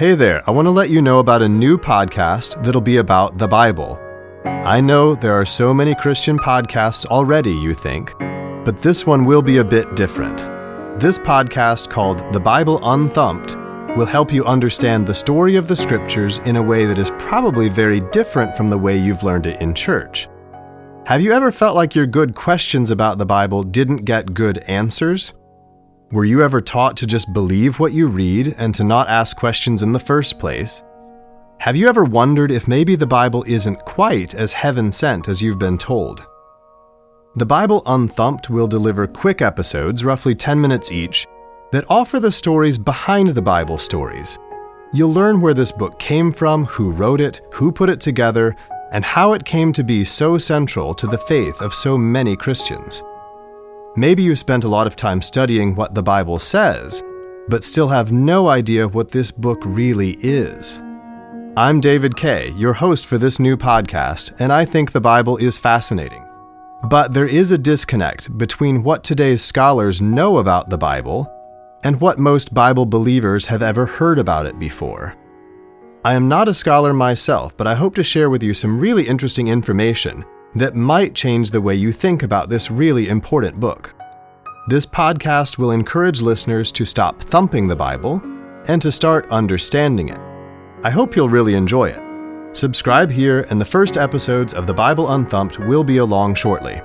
Hey there, I want to let you know about a new podcast that'll be about the Bible. I know there are so many Christian podcasts already, you think, but this one will be a bit different. This podcast, called The Bible Unthumped, will help you understand the story of the scriptures in a way that is probably very different from the way you've learned it in church. Have you ever felt like your good questions about the Bible didn't get good answers? Were you ever taught to just believe what you read and to not ask questions in the first place? Have you ever wondered if maybe the Bible isn't quite as heaven sent as you've been told? The Bible Unthumped will deliver quick episodes, roughly 10 minutes each, that offer the stories behind the Bible stories. You'll learn where this book came from, who wrote it, who put it together, and how it came to be so central to the faith of so many Christians. Maybe you spent a lot of time studying what the Bible says, but still have no idea what this book really is. I'm David Kay, your host for this new podcast, and I think the Bible is fascinating. But there is a disconnect between what today's scholars know about the Bible and what most Bible believers have ever heard about it before. I am not a scholar myself, but I hope to share with you some really interesting information that might change the way you think about this really important book. This podcast will encourage listeners to stop thumping the Bible and to start understanding it. I hope you'll really enjoy it. Subscribe here, and the first episodes of the Bible Unthumped will be along shortly.